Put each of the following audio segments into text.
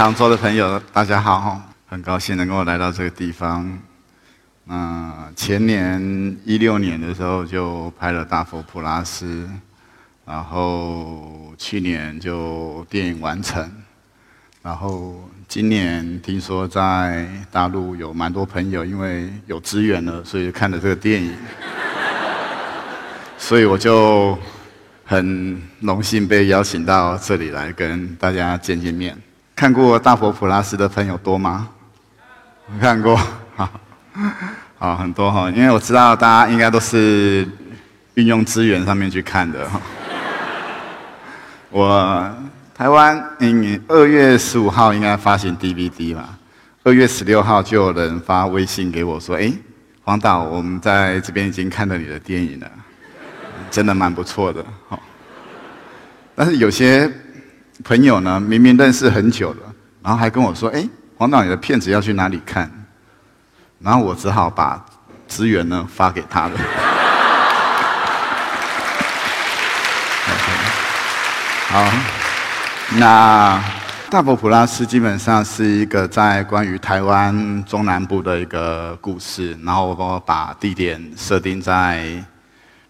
杭州的朋友，大家好，很高兴能够来到这个地方。嗯，前年一六年的时候就拍了《大佛普拉斯》，然后去年就电影完成，然后今年听说在大陆有蛮多朋友因为有资源了，所以看了这个电影，所以我就。很荣幸被邀请到这里来跟大家见见面。看过《大佛普拉斯》的朋友多吗？看过，好，好很多哈。因为我知道大家应该都是运用资源上面去看的哈。我台湾嗯二月十五号应该发行 DVD 吧，二月十六号就有人发微信给我说：“哎，黄导，我们在这边已经看到你的电影了。”真的蛮不错的，好。但是有些朋友呢，明明认识很久了，然后还跟我说：“哎，黄导，你的片子要去哪里看？”然后我只好把资源呢发给他了。好，那《大佛普拉斯》基本上是一个在关于台湾中南部的一个故事，然后我把地点设定在。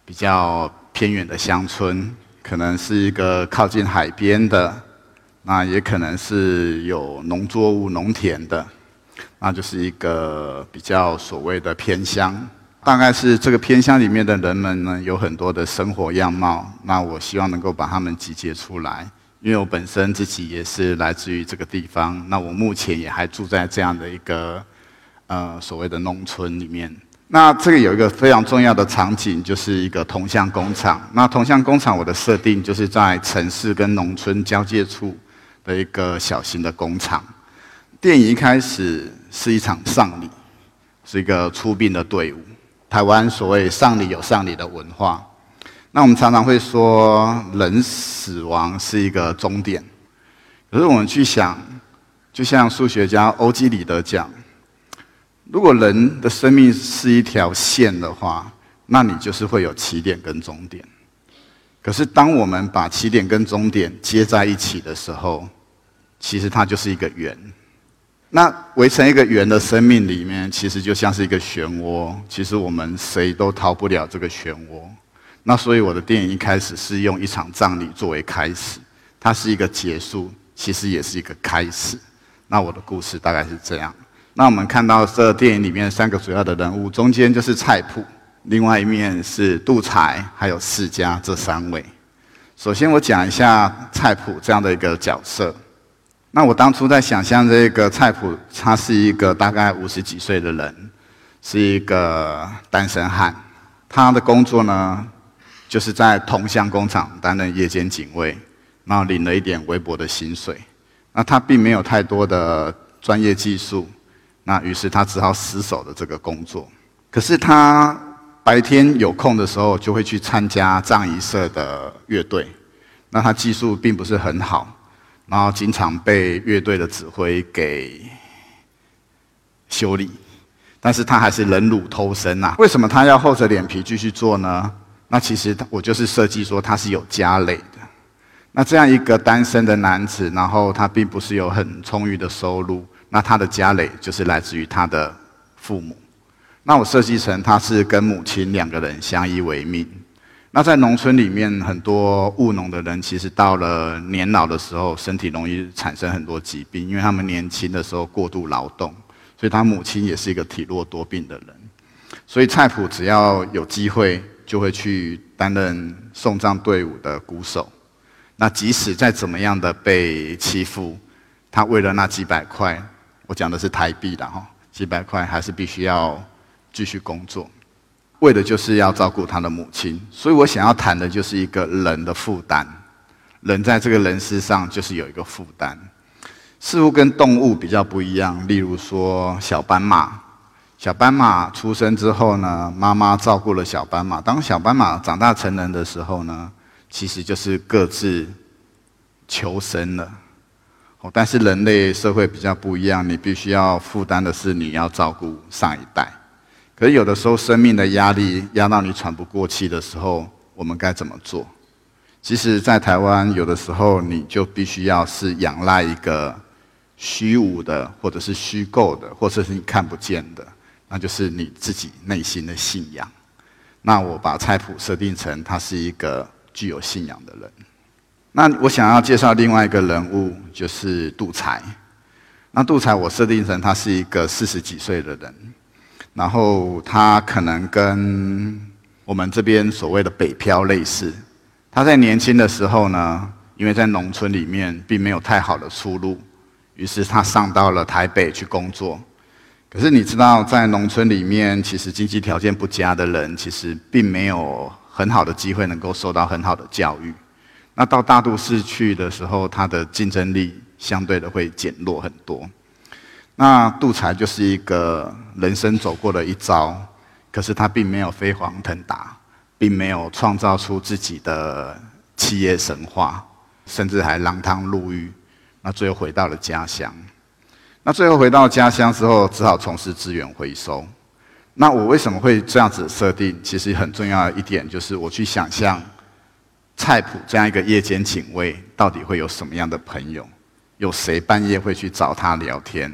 比较偏远的乡村，可能是一个靠近海边的，那也可能是有农作物、农田的，那就是一个比较所谓的偏乡。大概是这个偏乡里面的人们呢，有很多的生活样貌。那我希望能够把他们集结出来，因为我本身自己也是来自于这个地方。那我目前也还住在这样的一个呃所谓的农村里面。那这个有一个非常重要的场景，就是一个铜像工厂。那铜像工厂，我的设定就是在城市跟农村交界处的一个小型的工厂。电影一开始是一场丧礼，是一个出殡的队伍。台湾所谓丧礼有丧礼的文化，那我们常常会说人死亡是一个终点。可是我们去想，就像数学家欧几里得讲。如果人的生命是一条线的话，那你就是会有起点跟终点。可是，当我们把起点跟终点接在一起的时候，其实它就是一个圆。那围成一个圆的生命里面，其实就像是一个漩涡。其实我们谁都逃不了这个漩涡。那所以我的电影一开始是用一场葬礼作为开始，它是一个结束，其实也是一个开始。那我的故事大概是这样。那我们看到这电影里面三个主要的人物，中间就是菜谱，另外一面是杜才，还有世家这三位。首先我讲一下菜谱这样的一个角色。那我当初在想象这个菜谱，他是一个大概五十几岁的人，是一个单身汉。他的工作呢，就是在铜像工厂担任夜间警卫，然后领了一点微薄的薪水。那他并没有太多的专业技术。那于是他只好死守的这个工作。可是他白天有空的时候，就会去参加葬仪社的乐队。那他技术并不是很好，然后经常被乐队的指挥给修理。但是他还是忍辱偷生呐。为什么他要厚着脸皮继续做呢？那其实我就是设计说他是有家累的。那这样一个单身的男子，然后他并不是有很充裕的收入。那他的家累就是来自于他的父母。那我设计成他是跟母亲两个人相依为命。那在农村里面，很多务农的人其实到了年老的时候，身体容易产生很多疾病，因为他们年轻的时候过度劳动，所以他母亲也是一个体弱多病的人。所以菜谱只要有机会，就会去担任送葬队伍的鼓手。那即使再怎么样的被欺负，他为了那几百块。我讲的是台币的哈，几百块还是必须要继续工作，为的就是要照顾他的母亲。所以我想要谈的就是一个人的负担，人在这个人世上就是有一个负担，似乎跟动物比较不一样。例如说小斑马，小斑马出生之后呢，妈妈照顾了小斑马。当小斑马长大成人的时候呢，其实就是各自求生了。但是人类社会比较不一样，你必须要负担的是你要照顾上一代。可是有的时候生命的压力压到你喘不过气的时候，我们该怎么做？其实，在台湾有的时候，你就必须要是仰赖一个虚无的，或者是虚构的，或者是你看不见的，那就是你自己内心的信仰。那我把菜谱设定成他是一个具有信仰的人。那我想要介绍另外一个人物，就是杜才。那杜才我设定成他是一个四十几岁的人，然后他可能跟我们这边所谓的北漂类似。他在年轻的时候呢，因为在农村里面并没有太好的出路，于是他上到了台北去工作。可是你知道，在农村里面，其实经济条件不佳的人，其实并没有很好的机会能够受到很好的教育。那到大都市去的时候，他的竞争力相对的会减弱很多。那杜才就是一个人生走过的一遭，可是他并没有飞黄腾达，并没有创造出自己的企业神话，甚至还锒铛入狱。那最后回到了家乡。那最后回到家乡之后，只好从事资源回收。那我为什么会这样子设定？其实很重要的一点就是，我去想象菜谱这样一个夜间警卫，到底会有什么样的朋友？有谁半夜会去找他聊天？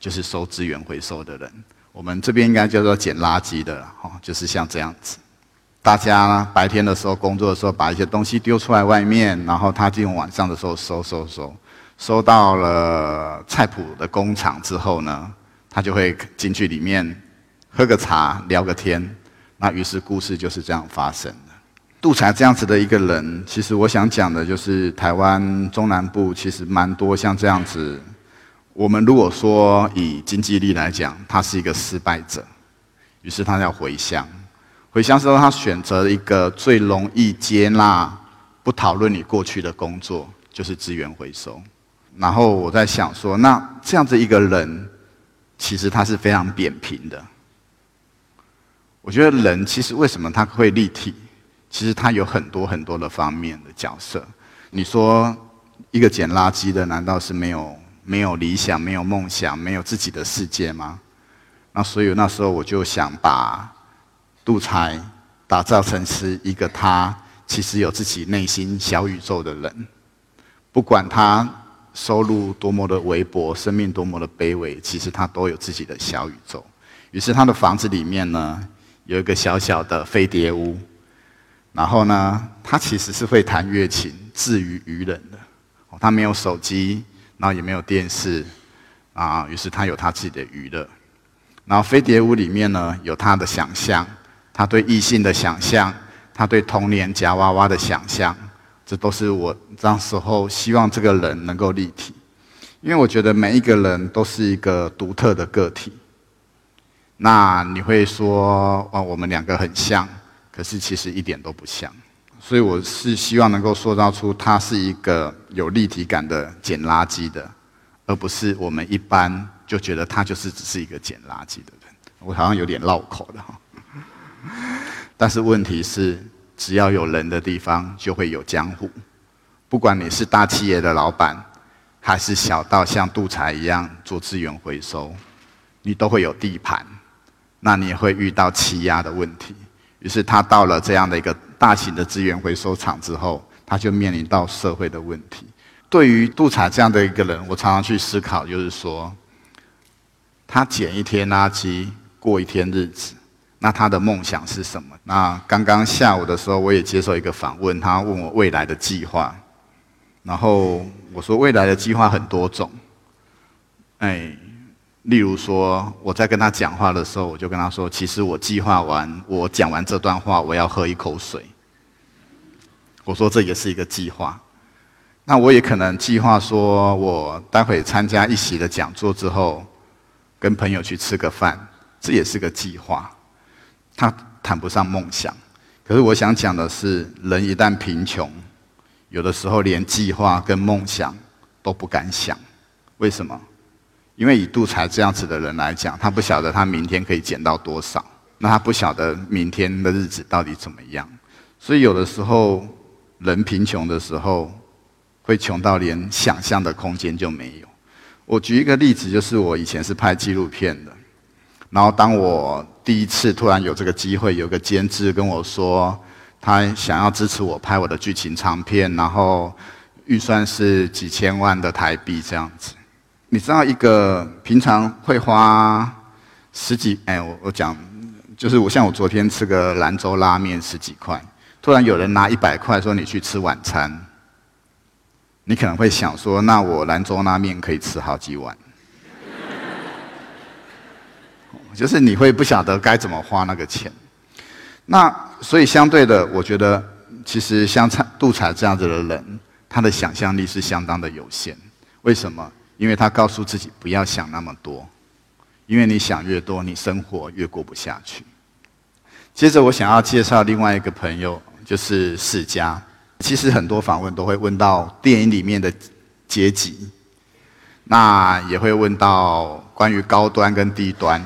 就是收资源回收的人。我们这边应该叫做捡垃圾的，哈，就是像这样子。大家白天的时候工作的时候，把一些东西丢出来外面，然后他进入晚上的时候收收收。收到了菜谱的工厂之后呢，他就会进去里面喝个茶聊个天，那于是故事就是这样发生的。杜才这样子的一个人，其实我想讲的就是台湾中南部其实蛮多像这样子。我们如果说以经济力来讲，他是一个失败者，于是他要回乡。回乡之后，他选择一个最容易接纳、不讨论你过去的工作，就是资源回收。然后我在想说，那这样子一个人，其实他是非常扁平的。我觉得人其实为什么他会立体？其实他有很多很多的方面的角色。你说一个捡垃圾的，难道是没有没有理想、没有梦想、没有自己的世界吗？那所以那时候我就想把杜才打造成是一个他其实有自己内心小宇宙的人，不管他。收入多么的微薄，生命多么的卑微，其实他都有自己的小宇宙。于是他的房子里面呢，有一个小小的飞碟屋。然后呢，他其实是会弹乐琴，自娱娱人的。他没有手机，然后也没有电视，啊，于是他有他自己的娱乐。然后飞碟屋里面呢，有他的想象，他对异性的想象，他对童年夹娃娃的想象。这都是我那时候希望这个人能够立体，因为我觉得每一个人都是一个独特的个体。那你会说，哇，我们两个很像，可是其实一点都不像。所以我是希望能够塑造出他是一个有立体感的捡垃圾的，而不是我们一般就觉得他就是只是一个捡垃圾的人。我好像有点绕口的哈，但是问题是。只要有人的地方，就会有江湖。不管你是大企业的老板，还是小到像杜才一样做资源回收，你都会有地盘。那你也会遇到欺压的问题。于是他到了这样的一个大型的资源回收厂之后，他就面临到社会的问题。对于杜查这样的一个人，我常常去思考，就是说，他捡一天垃圾，过一天日子。那他的梦想是什么？那刚刚下午的时候，我也接受一个访问，他问我未来的计划，然后我说未来的计划很多种，哎，例如说我在跟他讲话的时候，我就跟他说，其实我计划完，我讲完这段话，我要喝一口水。我说这也是一个计划。那我也可能计划说，我待会参加一席的讲座之后，跟朋友去吃个饭，这也是个计划。他谈不上梦想，可是我想讲的是，人一旦贫穷，有的时候连计划跟梦想都不敢想。为什么？因为以杜才这样子的人来讲，他不晓得他明天可以捡到多少，那他不晓得明天的日子到底怎么样。所以有的时候，人贫穷的时候，会穷到连想象的空间就没有。我举一个例子，就是我以前是拍纪录片的，然后当我。第一次突然有这个机会，有个监制跟我说：“他想要支持我拍我的剧情长片，然后预算是几千万的台币这样子。你知道一个平常会花十几哎，我我讲就是我像我昨天吃个兰州拉面十几块，突然有人拿一百块说你去吃晚餐，你可能会想说，那我兰州拉面可以吃好几碗。就是你会不晓得该怎么花那个钱，那所以相对的，我觉得其实像蔡杜才这样子的人，他的想象力是相当的有限。为什么？因为他告诉自己不要想那么多，因为你想越多，你生活越过不下去。接着，我想要介绍另外一个朋友，就是世家。其实很多访问都会问到电影里面的阶级，那也会问到关于高端跟低端。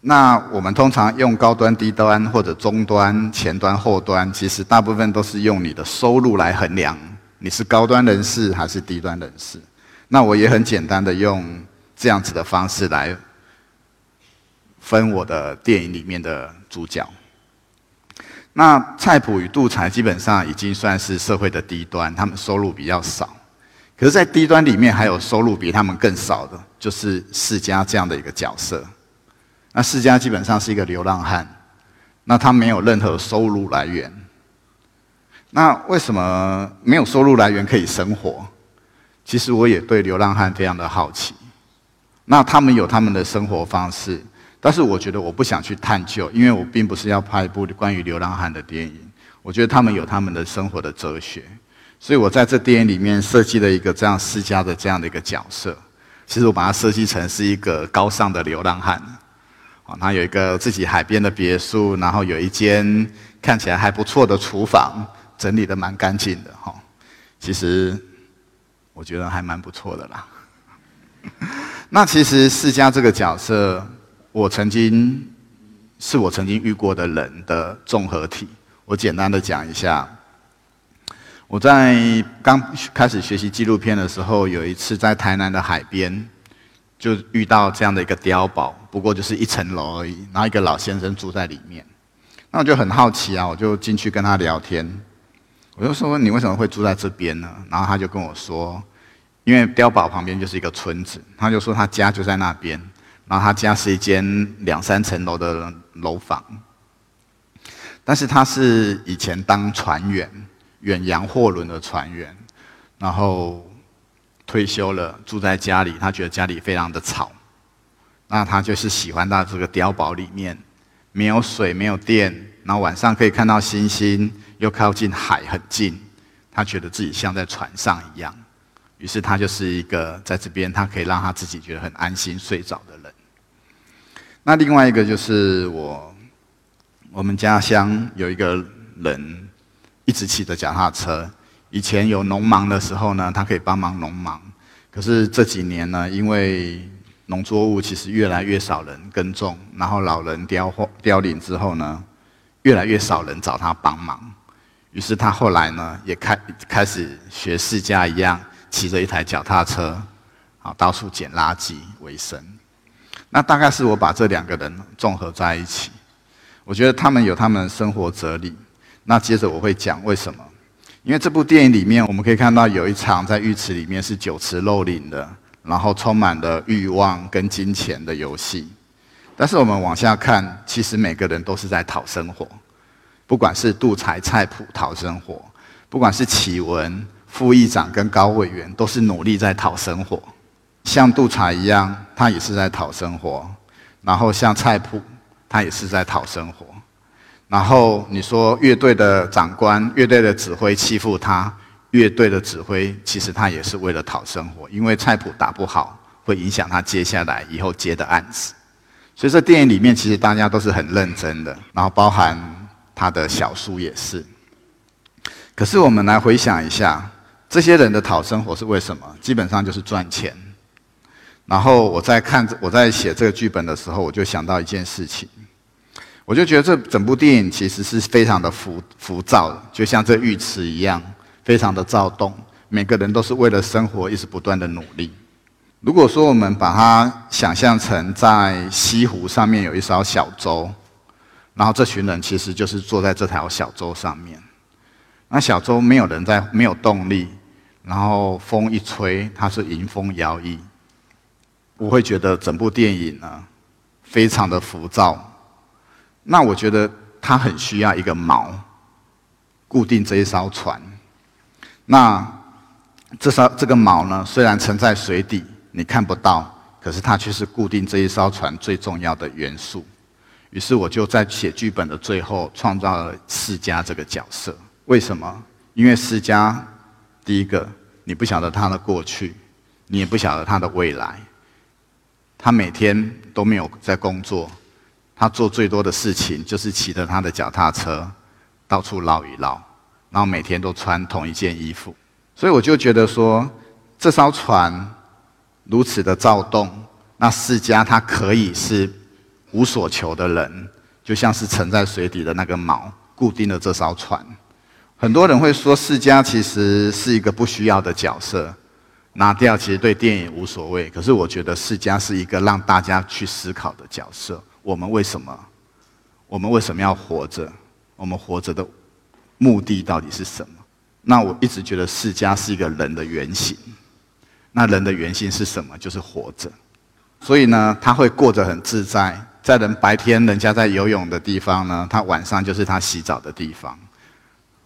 那我们通常用高端、低端或者中端、前端、后端，其实大部分都是用你的收入来衡量，你是高端人士还是低端人士。那我也很简单的用这样子的方式来分我的电影里面的主角。那菜谱与杜才基本上已经算是社会的低端，他们收入比较少。可是，在低端里面还有收入比他们更少的，就是世家这样的一个角色。那世家基本上是一个流浪汉，那他没有任何收入来源。那为什么没有收入来源可以生活？其实我也对流浪汉非常的好奇。那他们有他们的生活方式，但是我觉得我不想去探究，因为我并不是要拍一部关于流浪汉的电影。我觉得他们有他们的生活的哲学，所以我在这电影里面设计了一个这样世家的这样的一个角色。其实我把它设计成是一个高尚的流浪汉。啊他有一个自己海边的别墅，然后有一间看起来还不错的厨房，整理的蛮干净的哈。其实我觉得还蛮不错的啦。那其实世家这个角色，我曾经是我曾经遇过的人的综合体。我简单的讲一下，我在刚开始学习纪录片的时候，有一次在台南的海边。就遇到这样的一个碉堡，不过就是一层楼而已，然后一个老先生住在里面，那我就很好奇啊，我就进去跟他聊天，我就说你为什么会住在这边呢？然后他就跟我说，因为碉堡旁边就是一个村子，他就说他家就在那边，然后他家是一间两三层楼的楼房，但是他是以前当船员，远洋货轮的船员，然后。退休了，住在家里，他觉得家里非常的吵。那他就是喜欢到这个碉堡里面，没有水，没有电，然后晚上可以看到星星，又靠近海很近，他觉得自己像在船上一样。于是他就是一个在这边，他可以让他自己觉得很安心睡着的人。那另外一个就是我，我们家乡有一个人一直骑着脚踏车。以前有农忙的时候呢，他可以帮忙农忙。可是这几年呢，因为农作物其实越来越少人耕种，然后老人凋凋零之后呢，越来越少人找他帮忙。于是他后来呢，也开开始学世家一样，骑着一台脚踏车，啊，到处捡垃圾为生。那大概是我把这两个人综合在一起，我觉得他们有他们的生活哲理。那接着我会讲为什么。因为这部电影里面，我们可以看到有一场在浴池里面是酒池肉林的，然后充满了欲望跟金钱的游戏。但是我们往下看，其实每个人都是在讨生活，不管是杜才、蔡普讨生活，不管是启文副议长跟高委员，都是努力在讨生活。像杜才一样，他也是在讨生活；然后像蔡普，他也是在讨生活。然后你说乐队的长官、乐队的指挥欺负他，乐队的指挥其实他也是为了讨生活，因为菜谱打不好会影响他接下来以后接的案子。所以这电影里面其实大家都是很认真的，然后包含他的小叔也是。可是我们来回想一下，这些人的讨生活是为什么？基本上就是赚钱。然后我在看我在写这个剧本的时候，我就想到一件事情。我就觉得这整部电影其实是非常的浮浮躁，就像这浴池一样，非常的躁动。每个人都是为了生活一直不断的努力。如果说我们把它想象成在西湖上面有一艘小舟，然后这群人其实就是坐在这条小舟上面。那小舟没有人在，没有动力，然后风一吹，它是迎风摇曳。我会觉得整部电影呢，非常的浮躁。那我觉得它很需要一个锚，固定这一艘船。那这艘这个锚呢，虽然沉在水底，你看不到，可是它却是固定这一艘船最重要的元素。于是我就在写剧本的最后创造了世家这个角色。为什么？因为世家，第一个，你不晓得他的过去，你也不晓得他的未来。他每天都没有在工作，他做最多的事情就是骑着他的脚踏车到处绕一绕，然后每天都穿同一件衣服。所以我就觉得说，这艘船如此的躁动，那世家他可以是。无所求的人，就像是沉在水底的那个锚，固定了这艘船。很多人会说，释迦其实是一个不需要的角色，拿掉其实对电影无所谓。可是我觉得释迦是一个让大家去思考的角色。我们为什么？我们为什么要活着？我们活着的目的到底是什么？那我一直觉得释迦是一个人的原型。那人的原型是什么？就是活着。所以呢，他会过着很自在。在人白天人家在游泳的地方呢，他晚上就是他洗澡的地方。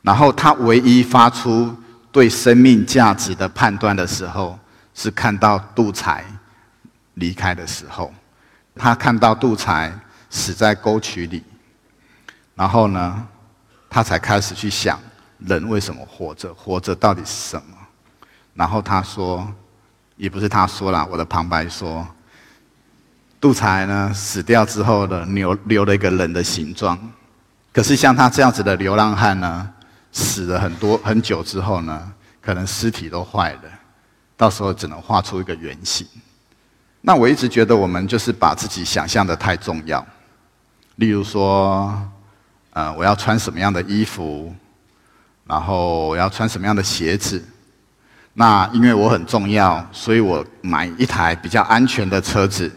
然后他唯一发出对生命价值的判断的时候，是看到杜才离开的时候。他看到杜才死在沟渠里，然后呢，他才开始去想人为什么活着，活着到底是什么。然后他说，也不是他说了，我的旁白说。杜才呢死掉之后呢，留留了一个人的形状。可是像他这样子的流浪汉呢，死了很多很久之后呢，可能尸体都坏了，到时候只能画出一个圆形。那我一直觉得我们就是把自己想象的太重要。例如说，呃，我要穿什么样的衣服，然后我要穿什么样的鞋子。那因为我很重要，所以我买一台比较安全的车子。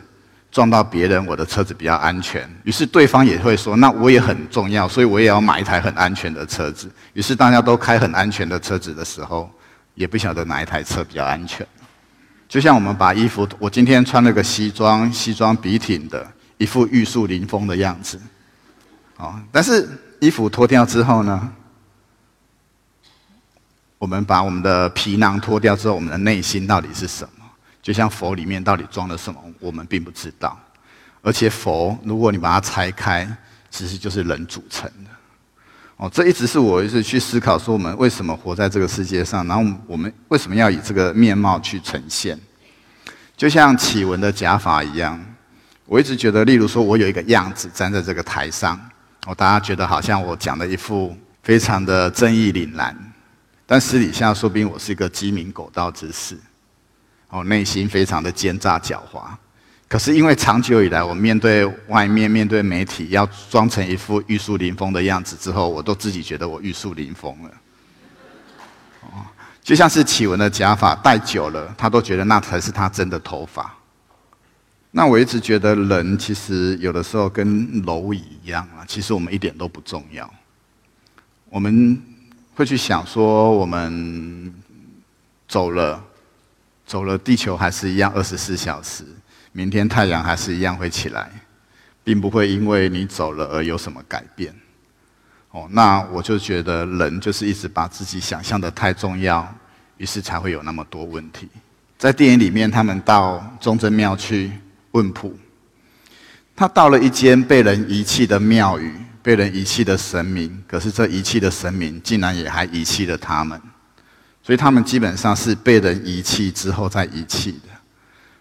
撞到别人，我的车子比较安全。于是对方也会说：“那我也很重要，所以我也要买一台很安全的车子。”于是大家都开很安全的车子的时候，也不晓得哪一台车比较安全。就像我们把衣服，我今天穿了个西装，西装笔挺的，一副玉树临风的样子。哦，但是衣服脱掉之后呢？我们把我们的皮囊脱掉之后，我们的内心到底是什么？就像佛里面到底装了什么，我们并不知道。而且佛，如果你把它拆开，其实就是人组成的。哦，这一直是我一直去思考，说我们为什么活在这个世界上，然后我们为什么要以这个面貌去呈现？就像启文的假法一样，我一直觉得，例如说我有一个样子站在这个台上，哦，大家觉得好像我讲的一副非常的正义凛然，但私底下说不定我是一个鸡鸣狗盗之士。哦，内心非常的奸诈狡猾，可是因为长久以来，我面对外面、面对媒体，要装成一副玉树临风的样子之后，我都自己觉得我玉树临风了。哦，就像是启文的假发戴久了，他都觉得那才是他真的头发。那我一直觉得人其实有的时候跟蝼蚁一样啊，其实我们一点都不重要。我们会去想说，我们走了。走了，地球还是一样二十四小时，明天太阳还是一样会起来，并不会因为你走了而有什么改变。哦，那我就觉得人就是一直把自己想象的太重要，于是才会有那么多问题。在电影里面，他们到忠贞庙去问卜，他到了一间被人遗弃的庙宇，被人遗弃的神明，可是这遗弃的神明竟然也还遗弃了他们。所以他们基本上是被人遗弃之后再遗弃的，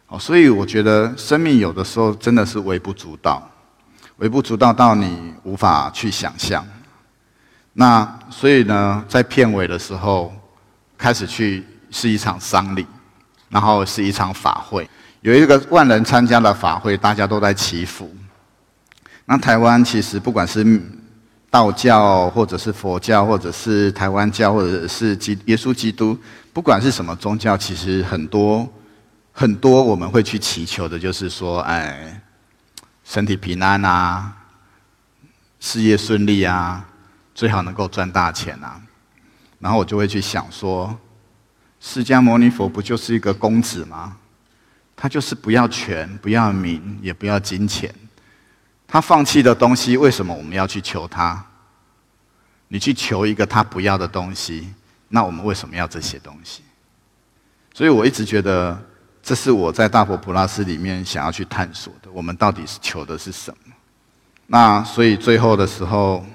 哦，所以我觉得生命有的时候真的是微不足道，微不足道到你无法去想象。那所以呢，在片尾的时候开始去是一场丧礼，然后是一场法会，有一个万人参加的法会，大家都在祈福。那台湾其实不管是。道教，或者是佛教，或者是台湾教，或者是基耶稣基督，不管是什么宗教，其实很多很多我们会去祈求的，就是说，哎，身体平安啊，事业顺利啊，最好能够赚大钱啊。然后我就会去想说，释迦牟尼佛不就是一个公子吗？他就是不要权，不要名，也不要金钱。他放弃的东西，为什么我们要去求他？你去求一个他不要的东西，那我们为什么要这些东西？所以我一直觉得，这是我在大佛普拉斯里面想要去探索的。我们到底是求的是什么？那所以最后的时候。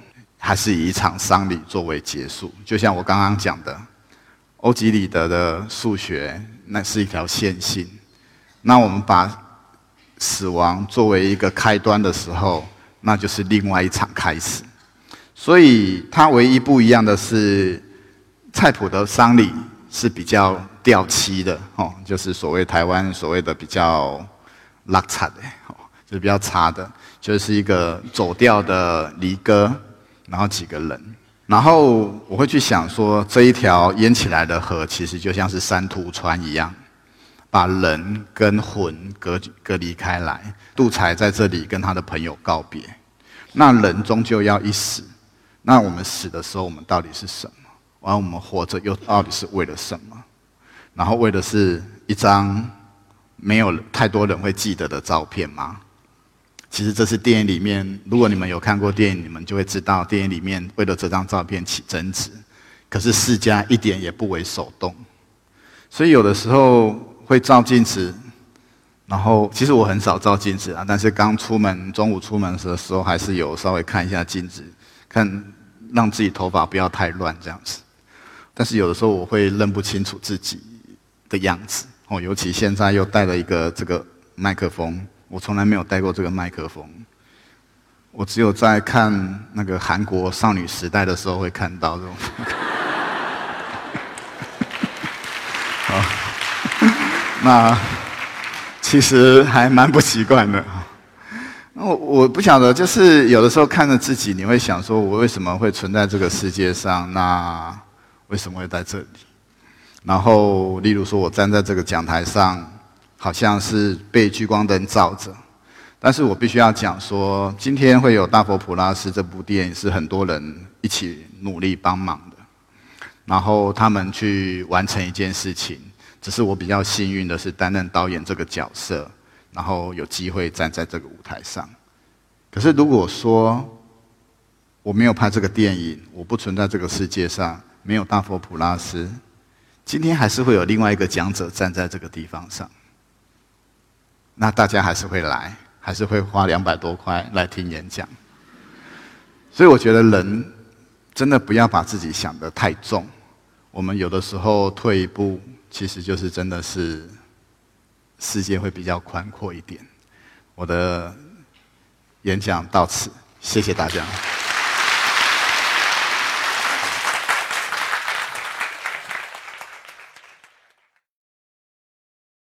还是以一场丧礼作为结束，就像我刚刚讲的，欧几里得的数学那是一条线性。那我们把死亡作为一个开端的时候，那就是另外一场开始。所以它唯一不一样的是，蔡普的丧礼是比较掉漆的哦，就是所谓台湾所谓的比较拉惨的哦，就是比较差的，就是一个走调的离歌。然后几个人，然后我会去想说，这一条淹起来的河，其实就像是山图川一样，把人跟魂隔隔离开来。杜才在这里跟他的朋友告别，那人终究要一死，那我们死的时候，我们到底是什么？完，我们活着又到底是为了什么？然后为的是一张没有太多人会记得的照片吗？其实这是电影里面，如果你们有看过电影，你们就会知道，电影里面为了这张照片起争执，可是世家一点也不为所动。所以有的时候会照镜子，然后其实我很少照镜子啊，但是刚出门中午出门的时候，还是有稍微看一下镜子，看让自己头发不要太乱这样子。但是有的时候我会认不清楚自己的样子哦，尤其现在又带了一个这个麦克风。我从来没有带过这个麦克风，我只有在看那个韩国少女时代的时候会看到这种。好，那其实还蛮不习惯的。那我我不晓得，就是有的时候看着自己，你会想说，我为什么会存在这个世界上？那为什么会在这里？然后，例如说，我站在这个讲台上。好像是被聚光灯照着，但是我必须要讲说，今天会有《大佛普拉斯》这部电影是很多人一起努力帮忙的，然后他们去完成一件事情。只是我比较幸运的是担任导演这个角色，然后有机会站在这个舞台上。可是如果说我没有拍这个电影，我不存在这个世界上，没有大佛普拉斯，今天还是会有另外一个讲者站在这个地方上。那大家还是会来，还是会花两百多块来听演讲。所以我觉得人真的不要把自己想得太重。我们有的时候退一步，其实就是真的是世界会比较宽阔一点。我的演讲到此，谢谢大家。